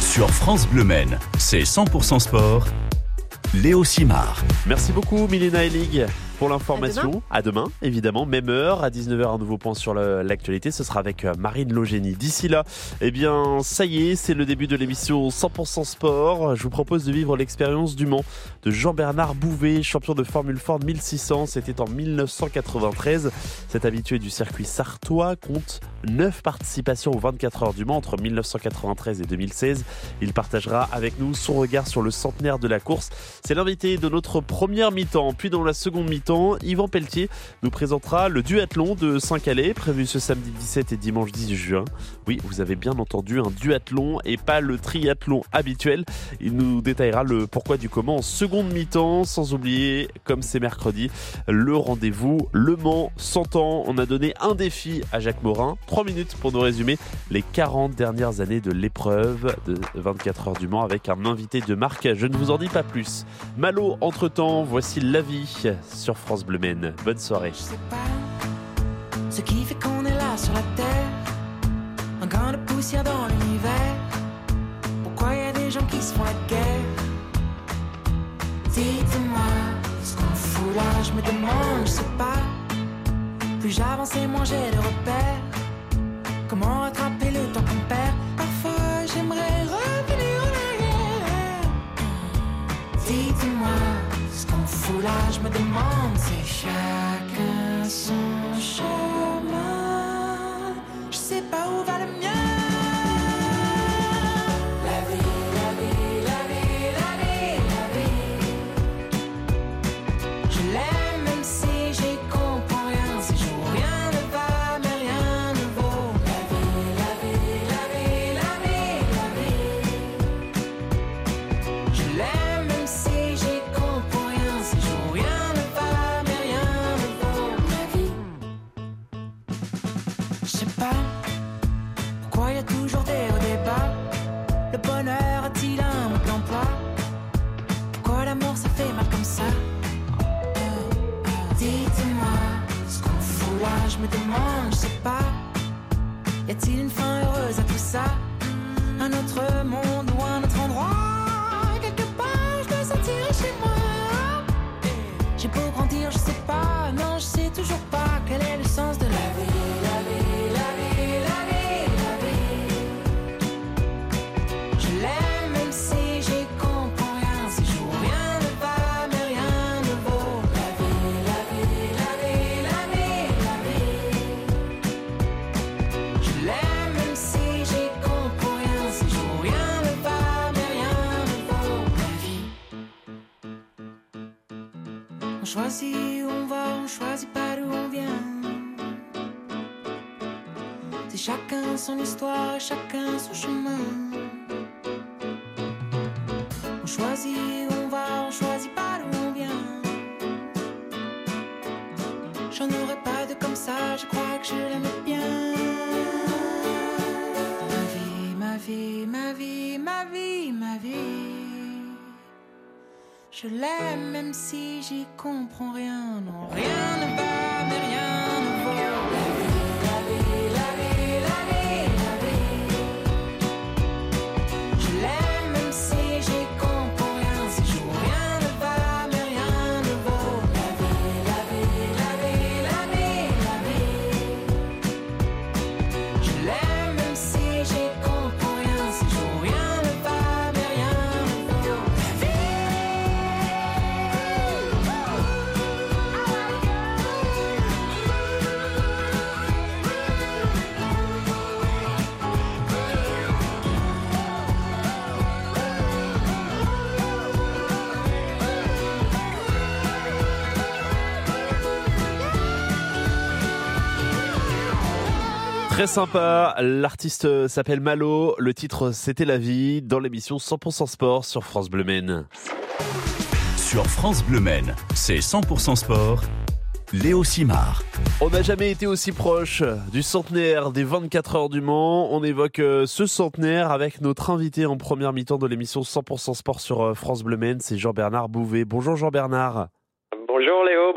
Sur France Bleu c'est 100% sport. Léo Simard. Merci beaucoup Milena Elig pour l'information. À, demain, évidemment, même heure, à 19h, un nouveau point sur l'actualité. Ce sera avec euh, Marine Logénie. D'ici là, eh bien, ça y est, c'est le début de l'émission 100% sport. Je vous propose de vivre l'expérience du Mans de Jean-Bernard Bouvet, champion de Formule Ford 1600. C'était en 1993. Cet habitué du circuit sartois compte 9 participations aux 24 heures du Mans entre 1993 et 2016. Il partagera avec nous son regard sur le centenaire de la course. C'est l'invité de notre première mi-temps. Puis dans la seconde mi-temps, Yvan Pelletier nous présentera le duathlon de Saint-Calais, prévu ce samedi 17 et dimanche 18 juin. Oui, vous avez bien entendu, un duathlon et pas le triathlon habituel. Il nous détaillera le pourquoi du comment en seconde mi-temps, sans oublier, comme c'est mercredi, le rendez-vous Le Mans 100 ans. On a donné un défi à Jacques Morin, 3 minutes pour nous résumer les 40 dernières années de l'épreuve de 24 heures du Mans avec un invité de marque. Je ne vous en dis pas plus. Malo, entre-temps, voici la vie sur France Bleu Men. Bonne soirée. Je sais pas ce qui fait qu'on est là sur la terre. Un grain de poussière dans l'univers. Pourquoi y a des gens qui se font la guerre? Dites-moi ce qu'on fout là, je me demande, je sais pas. Plus j'avance et moins j'ai de repères. Comment rattraper le qu'on fout là, je me demande, c'est chacun sais pas pourquoi y a toujours des hauts débats. Le bonheur a-t-il un mode d'emploi? Pourquoi l'amour ça fait mal comme ça? Dites-moi ce qu'on fout là, je me demande, je sais pas. Y a-t-il une fin heureuse à tout ça? Un autre monde ou un autre endroit? Quelque part, je dois sentir chez moi. J'ai beau grandir, je sais pas, non, je sais toujours pas quel est le sens de. La vie, la vie, son histoire, chacun son chemin. On choisit où on va, on choisit pas d'où on vient. J'en aurais pas de comme ça, je crois que je l'aime bien. Ma vie, ma vie, ma vie, ma vie, ma vie. Je l'aime même si j'y comprends rien. Non, rien ne va, mais rien ne vaut. La vie, la vie, la vie, Très sympa, l'artiste s'appelle Malo, le titre c'était La vie dans l'émission 100% sport sur France Bleu Men. Sur France Bleu Men, c'est 100% sport. Léo Simard. On n'a jamais été aussi proche du centenaire des 24 heures du Mans. On évoque euh, ce centenaire avec notre invité en première mi-temps de l'émission 100% sport sur euh, France Bleu Men, c'est Jean-Bernard Bouvet. Bonjour Jean-Bernard.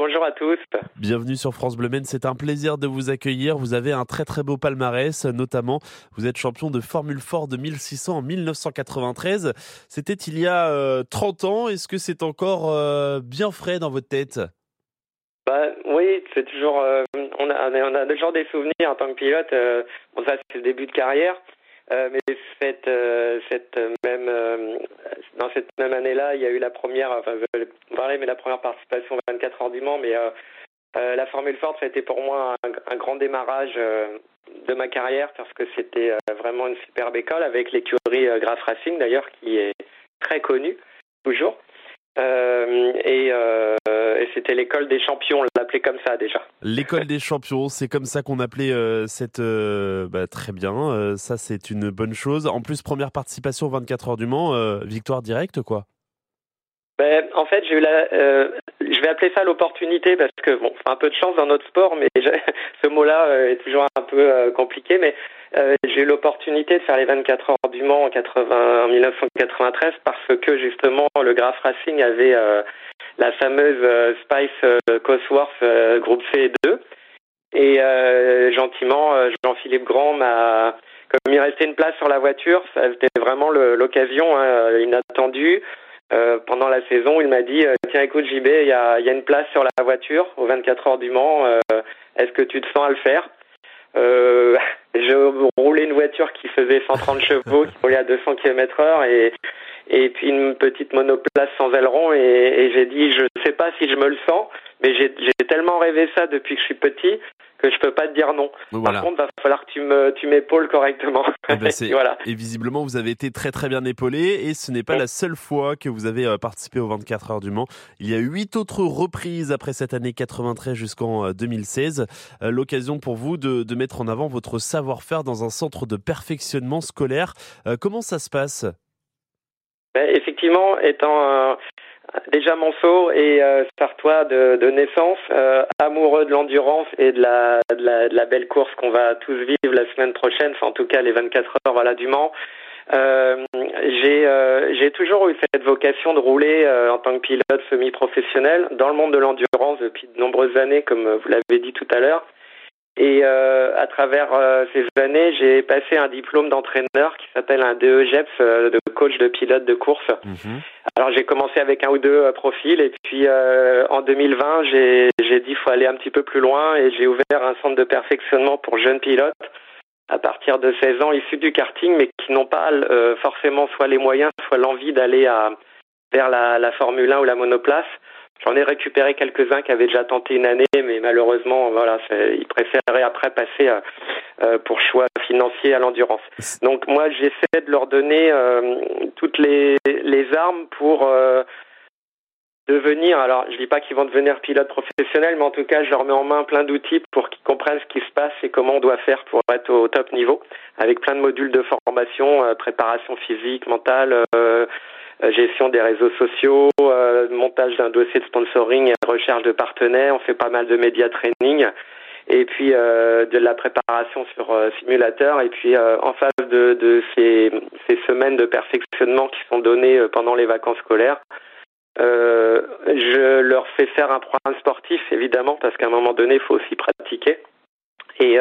Bonjour à tous. Bienvenue sur France Bleu Maine, c'est un plaisir de vous accueillir. Vous avez un très très beau palmarès, notamment vous êtes champion de Formule Ford de 1600 en 1993. C'était il y a 30 ans, est-ce que c'est encore bien frais dans votre tête? Bah, oui, c'est toujours. on, a, on a toujours des souvenirs en tant que pilote. bon, ça, c'est le début de carrière. Euh, mais cette, euh, cette même, euh, dans cette même année-là, il y a eu la première, enfin, je mais la première participation 24 heures du Mans, mais la Formule Ford, ça a été pour moi un, un grand démarrage de ma carrière parce que c'était vraiment une superbe école avec l'écurie Graf Racing d'ailleurs qui est très connue toujours. Et, et c'était l'école des champions, on l'appelait comme ça déjà. L'école des champions, c'est comme ça qu'on appelait euh, cette. Bah, très bien, ça c'est une bonne chose. En plus, première participation 24 heures du Mans, victoire directe quoi. Ben, en fait, j'ai eu la, je vais appeler ça l'opportunité parce que bon, un peu de chance dans notre sport, mais ce mot-là est toujours un peu compliqué. Mais euh, j'ai eu l'opportunité de faire les 24 heures du Mans en, 80, en 1993 parce que justement le Graf Racing avait euh, la fameuse euh, Spice Cosworth groupe C2 et gentiment Jean-Philippe Grand m'a comme il restait une place sur la voiture, c'était vraiment l'occasion hein, inattendue. pendant la saison, il m'a dit Tiens, écoute, JB, il y a, une place sur la voiture aux 24 heures du Mans. Est-ce que tu te sens à le faire? Euh, je roulais une voiture qui faisait 130 chevaux, qui roulait à 200 km heure et, et puis une petite monoplace sans aileron et, et j'ai dit je sais pas si je me le sens, mais j'ai tellement rêvé ça depuis que je suis petit que je peux pas te dire non. Par contre, va falloir que tu me tu m'épaules correctement. Eh ben, voilà. Et visiblement, vous avez été très très bien épaulé et ce n'est pas la seule fois que vous avez euh, participé aux 24 heures du Mans. Il y a huit autres reprises après cette année 93 jusqu'en 2016. Euh, euh, l'occasion pour vous de, de, mettre en avant votre savoir-faire dans un centre de perfectionnement scolaire. comment ça se passe? Effectivement, étant Déjà Monceau et euh, Sartois de, de naissance, euh, amoureux de l'endurance et de la, de la, de la belle course qu'on va tous vivre la semaine prochaine, enfin, en tout cas les 24 heures voilà, du Mans. Euh, j'ai euh, toujours eu cette vocation de rouler euh, en tant que pilote semi-professionnel dans le monde de l'endurance depuis de nombreuses années, comme vous l'avez dit tout à l'heure. Et euh, à travers euh, ces années, j'ai passé un diplôme d'entraîneur qui s'appelle un DEGEPS, euh, de coach de pilote de course. Mhm. Alors j'ai commencé avec un ou deux profils et puis en 2020, j'ai dit qu'il faut aller un petit peu plus loin et j'ai ouvert un centre de perfectionnement pour jeunes pilotes à partir de 16 ans issus du karting mais qui n'ont pas forcément soit les moyens, soit l'envie d'aller vers la, la Formule 1 ou la monoplace. J'en ai récupéré quelques-uns qui avaient déjà tenté une année, mais malheureusement, voilà, ils préféraient après passer euh, euh, pour choix financier à l'endurance. Donc moi, j'essaie de leur donner euh, toutes les, les armes pour devenir. Alors, je dis pas qu'ils vont devenir pilotes professionnels, mais en tout cas, je leur mets en main plein d'outils pour qu'ils comprennent ce qui se passe et comment on doit faire pour être au top niveau, avec plein de modules de formation, préparation physique, mentale. Euh, gestion des réseaux sociaux, euh, montage d'un dossier de sponsoring recherche de partenaires. On fait pas mal de média training et puis euh, de la préparation sur simulateur. Et puis en face de, de ces, ces, semaines de perfectionnement qui sont données pendant les vacances scolaires, je leur fais faire un programme sportif évidemment parce qu'à un moment donné, il faut aussi pratiquer. Et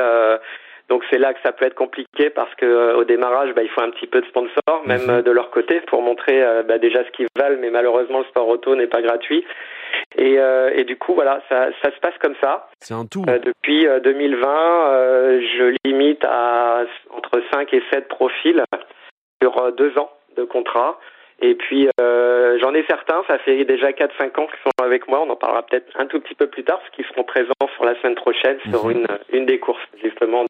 donc c'est là que ça peut être compliqué parce que euh, au démarrage, bah, il faut un petit peu de sponsors, même mhm. euh, de leur côté, pour montrer euh, bah, déjà ce qu'ils valent. Mais malheureusement, le sport auto n'est pas gratuit. Et, et, du coup, voilà, ça, ça se passe comme ça. C'est un tout. depuis 2020, je limite à entre 5 et 7 profils sur deux ans de contrat. Et puis euh, j'en ai certains, ça fait déjà 4-5 ans qu'ils sont avec moi, on en parlera peut-être un tout petit peu plus tard, parce qu'ils seront présents sur la semaine prochaine sur mhm. une, une des courses justement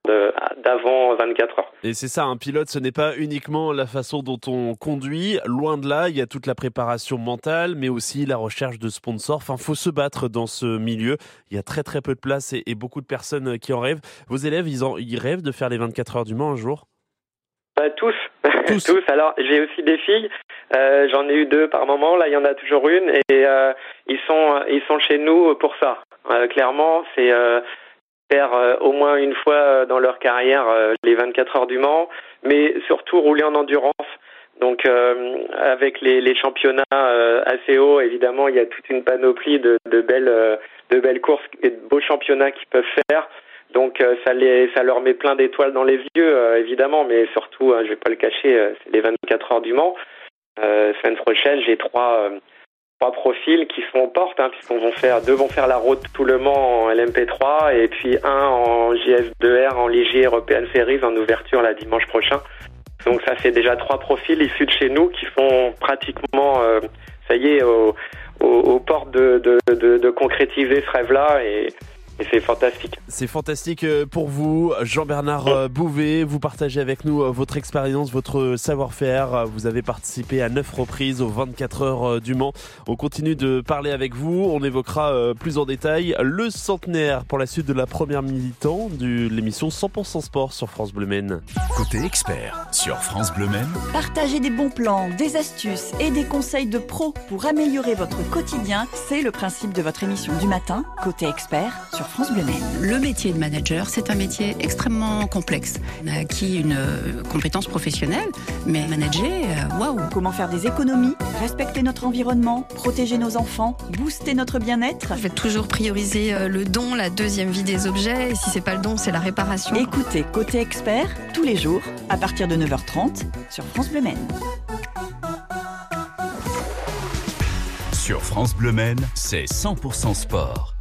d'avant 24 heures. Et c'est ça, un pilote, ce n'est pas uniquement la façon dont on conduit, loin de là, il y a toute la préparation mentale, mais aussi la recherche de sponsors. Enfin, faut se battre dans ce milieu, il y a très très peu de place et, beaucoup de personnes qui en rêvent. Vos élèves, ils, en, ils rêvent de faire les 24 heures du Mans un jour? Bah, tous. tous. Alors, j'ai aussi des filles. Euh, J'en ai eu deux par moment. Là, il y en a toujours une, et euh, ils sont ils sont chez nous pour ça. Euh, clairement, c'est euh, faire euh, au moins une fois dans leur carrière les 24 heures du Mans, mais surtout rouler en endurance. Donc avec les, championnats assez hauts, évidemment, il y a toute une panoplie de, belles de belles courses et de beaux championnats qu'ils peuvent faire. Donc ça les ça leur met plein d'étoiles dans les yeux évidemment, mais surtout, je vais pas le cacher, c'est les 24 heures du Mans. semaine prochaine, j'ai trois trois profils qui sont aux portes, hein, puisqu'on vont faire deux vont faire la route tout le Mans en LMP3 et puis un en JS2R en Ligier European Series en ouverture la dimanche prochain. Donc ça fait déjà trois profils issus de chez nous qui sont pratiquement, euh, ça y est, aux, portes de, de, de concrétiser ce rêve-là et c'est fantastique. C'est fantastique euh, pour vous, Jean-Bernard euh, Bouvet. Vous partagez avec nous euh, votre expérience, votre savoir-faire. Vous avez participé à neuf reprises aux 24 heures du Mans. On continue de parler avec vous. On évoquera plus en détail le centenaire pour la suite de la première militant de l'émission 100% Sport sur France Bleu Maine. Côté expert sur France Bleu Maine. Partagez des bons plans, des astuces et des conseils de pros pour améliorer votre quotidien. C'est le principe de votre émission du matin, Côté expert sur France Bleu Le métier de manager, c'est un métier extrêmement complexe. On a acquis une euh, compétence professionnelle, mais manager, euh, waouh Comment faire des économies, respecter notre environnement, protéger nos enfants, booster notre bien-être? Je vais toujours prioriser euh, le don, la deuxième vie des objets, et si c'est pas le don, c'est la réparation. Écoutez Côté Expert, tous les jours, à partir de 9h30, sur France Bleu Maine. Sur France Bleu Maine, c'est 100% sport.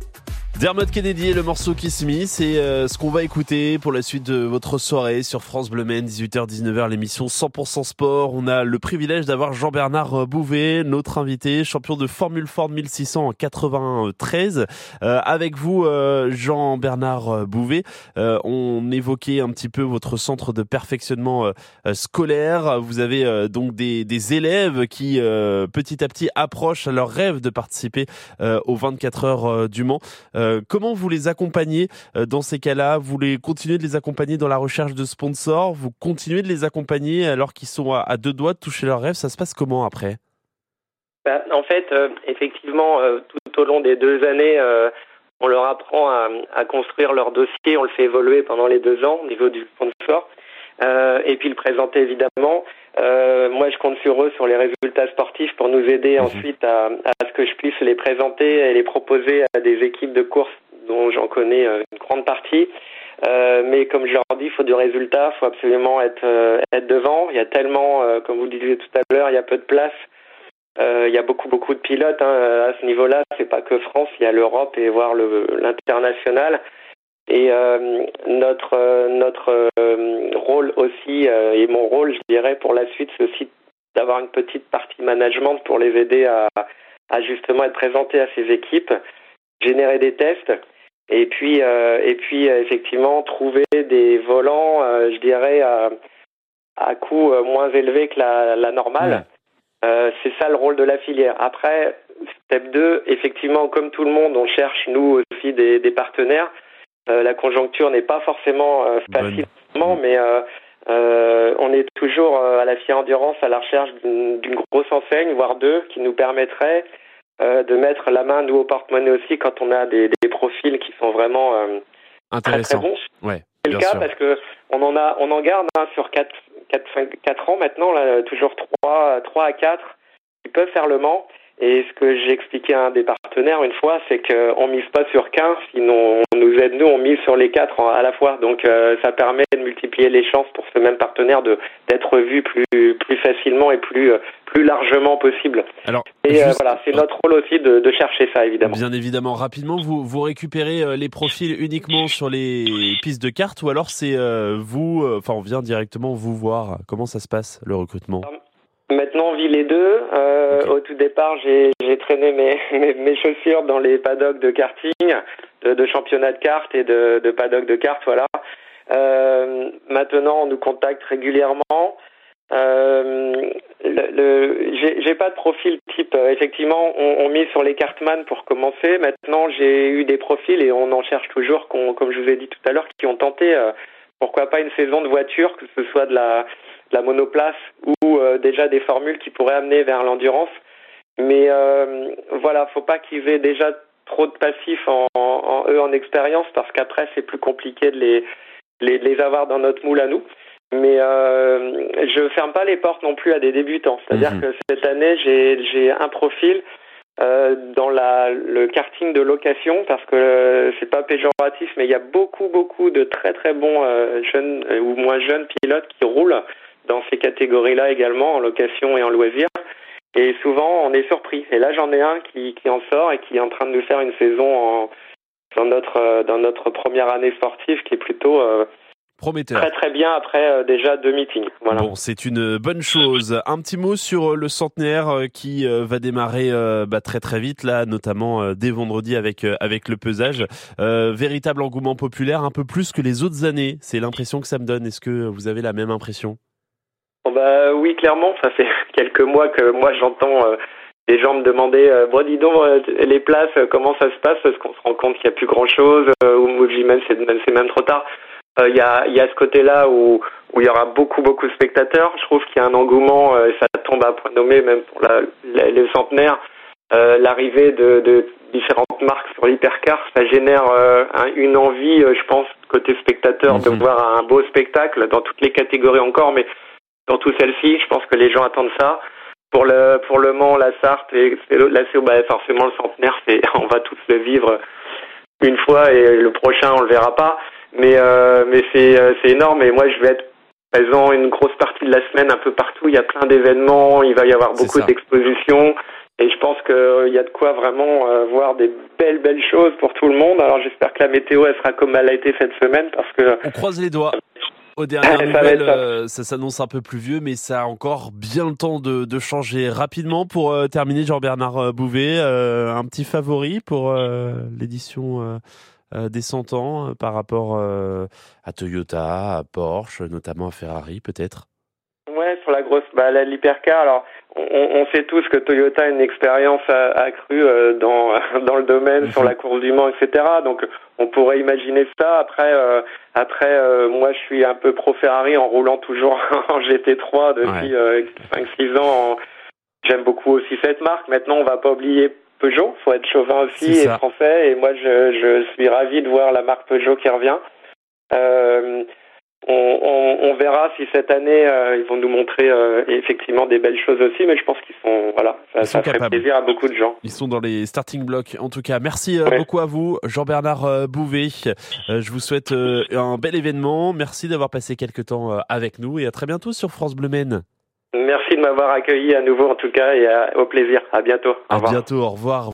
Dermot Kennedy et le morceau Kiss Me, c'est euh, ce qu'on va écouter pour la suite de votre soirée sur France Bleu Maine, 18h-19h, l'émission 100% sport. On a le privilège d'avoir Jean-Bernard Bouvet, notre invité, champion de Formule Ford 1600 en 93. Euh, avec vous, euh, Jean-Bernard Bouvet, on évoquait un petit peu votre centre de perfectionnement scolaire. Vous avez donc des, des, élèves qui, petit à petit, approchent à leur rêve de participer aux 24 heures du Mans. Euh, comment vous les accompagnez euh, dans ces cas-là? Vous continuez de les accompagner dans la recherche de sponsors? Vous continuez de les accompagner alors qu'ils sont à, deux doigts de toucher leur rêve? Ça se passe comment après? Bah, En fait, euh, effectivement, tout au long des deux années, on leur apprend à, construire leur dossier. On le fait évoluer pendant les deux ans au niveau du sponsor. Et puis le présenter évidemment. moi, je compte sur eux, sur les résultats sportifs, pour nous aider mhm. ensuite à, que je puisse les présenter et les proposer à des équipes de course dont j'en connais euh, une grande partie. Euh, mais comme je leur dis, il faut du résultat, il faut absolument être, euh, être devant. Il y a tellement, comme vous le disiez tout à l'heure, il y a peu de place. il y a beaucoup beaucoup de pilotes hein, à ce niveau-là. C'est pas que France, il y a l'Europe et voire l'international. Et notre notre rôle aussi et mon rôle, je dirais, pour la suite, c'est aussi d'avoir une petite partie management pour les aider à, à justement être présenté à ces équipes, générer des tests et puis euh, et puis euh, effectivement trouver des volants, euh, je dirais à, à coût moins élevé que la, la normale. c'est ça le rôle de la filière. Après, step 2, effectivement, comme tout le monde, on cherche nous aussi des, des partenaires. La conjoncture n'est pas forcément facile, mais on est toujours à la FIA Endurance à la recherche d'une grosse enseigne, voire deux, qui nous permettrait euh, de mettre la main nous au porte-monnaie aussi quand on a des, des profils qui sont vraiment euh, très, très bons. Ouais, c'est le cas parce que on en a, on en garde hein, sur 4, 4, 5, 4 ans maintenant, là, toujours 3, 3 à 4 qui peuvent faire le Mans. Et ce que j'ai expliqué à un des partenaires une fois, c'est qu'on mise pas sur 15, sinon on nous aide, nous, on mise sur les 4 à la fois. Donc euh, ça permet de multiplier les chances pour ce même partenaire de d'être vu plus, plus facilement et plus, euh, plus largement possible. Alors, et euh, voilà, c'est notre rôle aussi de, de, chercher ça, évidemment. Bien évidemment, rapidement, vous, vous récupérez les profils uniquement sur les pistes de cartes ou alors c'est vous, enfin on vient directement vous voir. Comment ça se passe, le recrutement? Maintenant, on vit les deux. Euh, Au tout départ, j'ai traîné mes, mes, mes, chaussures dans les paddocks de karting, de, de championnat de cartes et de, de paddock de cartes, voilà. Euh, maintenant, on nous contacte régulièrement. Euh, le, j'ai pas de profil type. Effectivement, on, on mise sur les cartman pour commencer. Maintenant, j'ai eu des profils et on en cherche toujours, comme je vous ai dit tout à l'heure, qui ont tenté, euh, pourquoi pas une saison de voiture, que ce soit de la la monoplace ou euh, déjà des formules qui pourraient amener vers l'endurance. Mais euh, voilà, faut pas qu'ils aient déjà trop de passifs en, en eux en expérience parce qu'après c'est plus compliqué de les, les, les avoir dans notre moule à nous. mais euh, je ferme pas les portes non plus à des débutants. C'est-à-dire Mhm. que cette année, j'ai j'ai un profil euh, dans la, le karting de location parce que euh, c'est pas péjoratif, mais il y a beaucoup beaucoup de très très bons euh, jeunes ou moins jeunes pilotes qui roulent dans ces catégories-là également en location et en loisir. Et souvent, on est surpris. Et là, j'en ai un qui, qui en sort et qui est en train de nous faire une saison en, dans notre euh, dans notre première année sportive, qui est plutôt euh, Prometteur. très très bien après euh, déjà deux meetings. Voilà. Bon, c'est une bonne chose. Un petit mot sur le centenaire qui euh, va démarrer euh, bah, très très vite là, notamment dès vendredi avec avec le pesage. Véritable engouement populaire, un peu plus que les autres années. C'est l'impression que ça me donne. Est-ce que vous avez la même impression? Bon, bah oui, clairement, ça fait quelques mois que moi j'entends euh, des gens me demander euh, bon dis donc euh, les places euh, comment ça se passe? Parce qu'on se rend compte qu'il n'y a plus grand chose euh, ou même c'est même trop tard. Euh, Il y a il y a ce côté-là où où il y aura beaucoup beaucoup de spectateurs. Je trouve qu'il y a un engouement, euh, ça tombe à point nommé même pour la, la- les centenaires. Euh, L'arrivée de, de différentes marques sur l'hypercar, ça génère euh, un- une envie, euh, je pense, côté spectateur, de Mhm. voir un beau spectacle dans toutes les catégories encore, mais surtout celle-ci. Je pense que les gens attendent ça. Pour le pour le Mans, la Sarthe et c'est le- la CO, bah, forcément le centenaire, c'est on va tous le vivre une fois et le prochain on le verra pas. Mais euh, mais c'est euh, c'est énorme et moi je vais être présent une grosse partie de la semaine un peu partout. Il y a plein d'événements, il va y avoir C'est beaucoup d'expositions et je pense qu'il y a de quoi vraiment euh, voir des belles belles choses pour tout le monde. Alors j'espère que la météo elle sera comme elle a été cette semaine parce que On croise les doigts. Aux dernières nouvelles, euh, ça s'annonce un peu plus vieux, mais ça a encore bien le temps de, de changer rapidement. Pour euh, terminer, Jean-Bernard euh, Bouvet, euh, un petit favori pour l'édition des 100 ans par rapport à Toyota, à Porsche, notamment à Ferrari peut-être? Ouais, sur la grosse, bah, l'hypercar. Alors, on, on sait tous que Toyota a une expérience accrue euh, dans dans le domaine, sur la course du Mans, etc. Donc, on pourrait imaginer ça. Après, euh, après, euh, moi, je suis un peu pro Ferrari en roulant toujours en GT3 depuis euh, 5-6 ans. en- J'aime beaucoup aussi cette marque. Maintenant, on va pas oublier Peugeot. Faut être chauvin aussi et ça. français. Et moi, je, je suis ravi de voir la marque Peugeot qui revient. On, on, on verra si cette année euh, ils vont nous montrer euh, effectivement des belles choses aussi, mais je pense qu'ils sont voilà, ça, Ils ça sont capables. plaisir à beaucoup de gens. Ils sont dans les starting blocks. En tout cas, merci euh, beaucoup à vous, Jean-Bernard Bouvet. Je vous souhaite un bel événement. Merci d'avoir passé quelques temps avec nous et à très bientôt sur France Bleu Maine. Merci de m'avoir accueilli à nouveau en tout cas et à- au plaisir. À bientôt. Au À revoir. bientôt. Au revoir.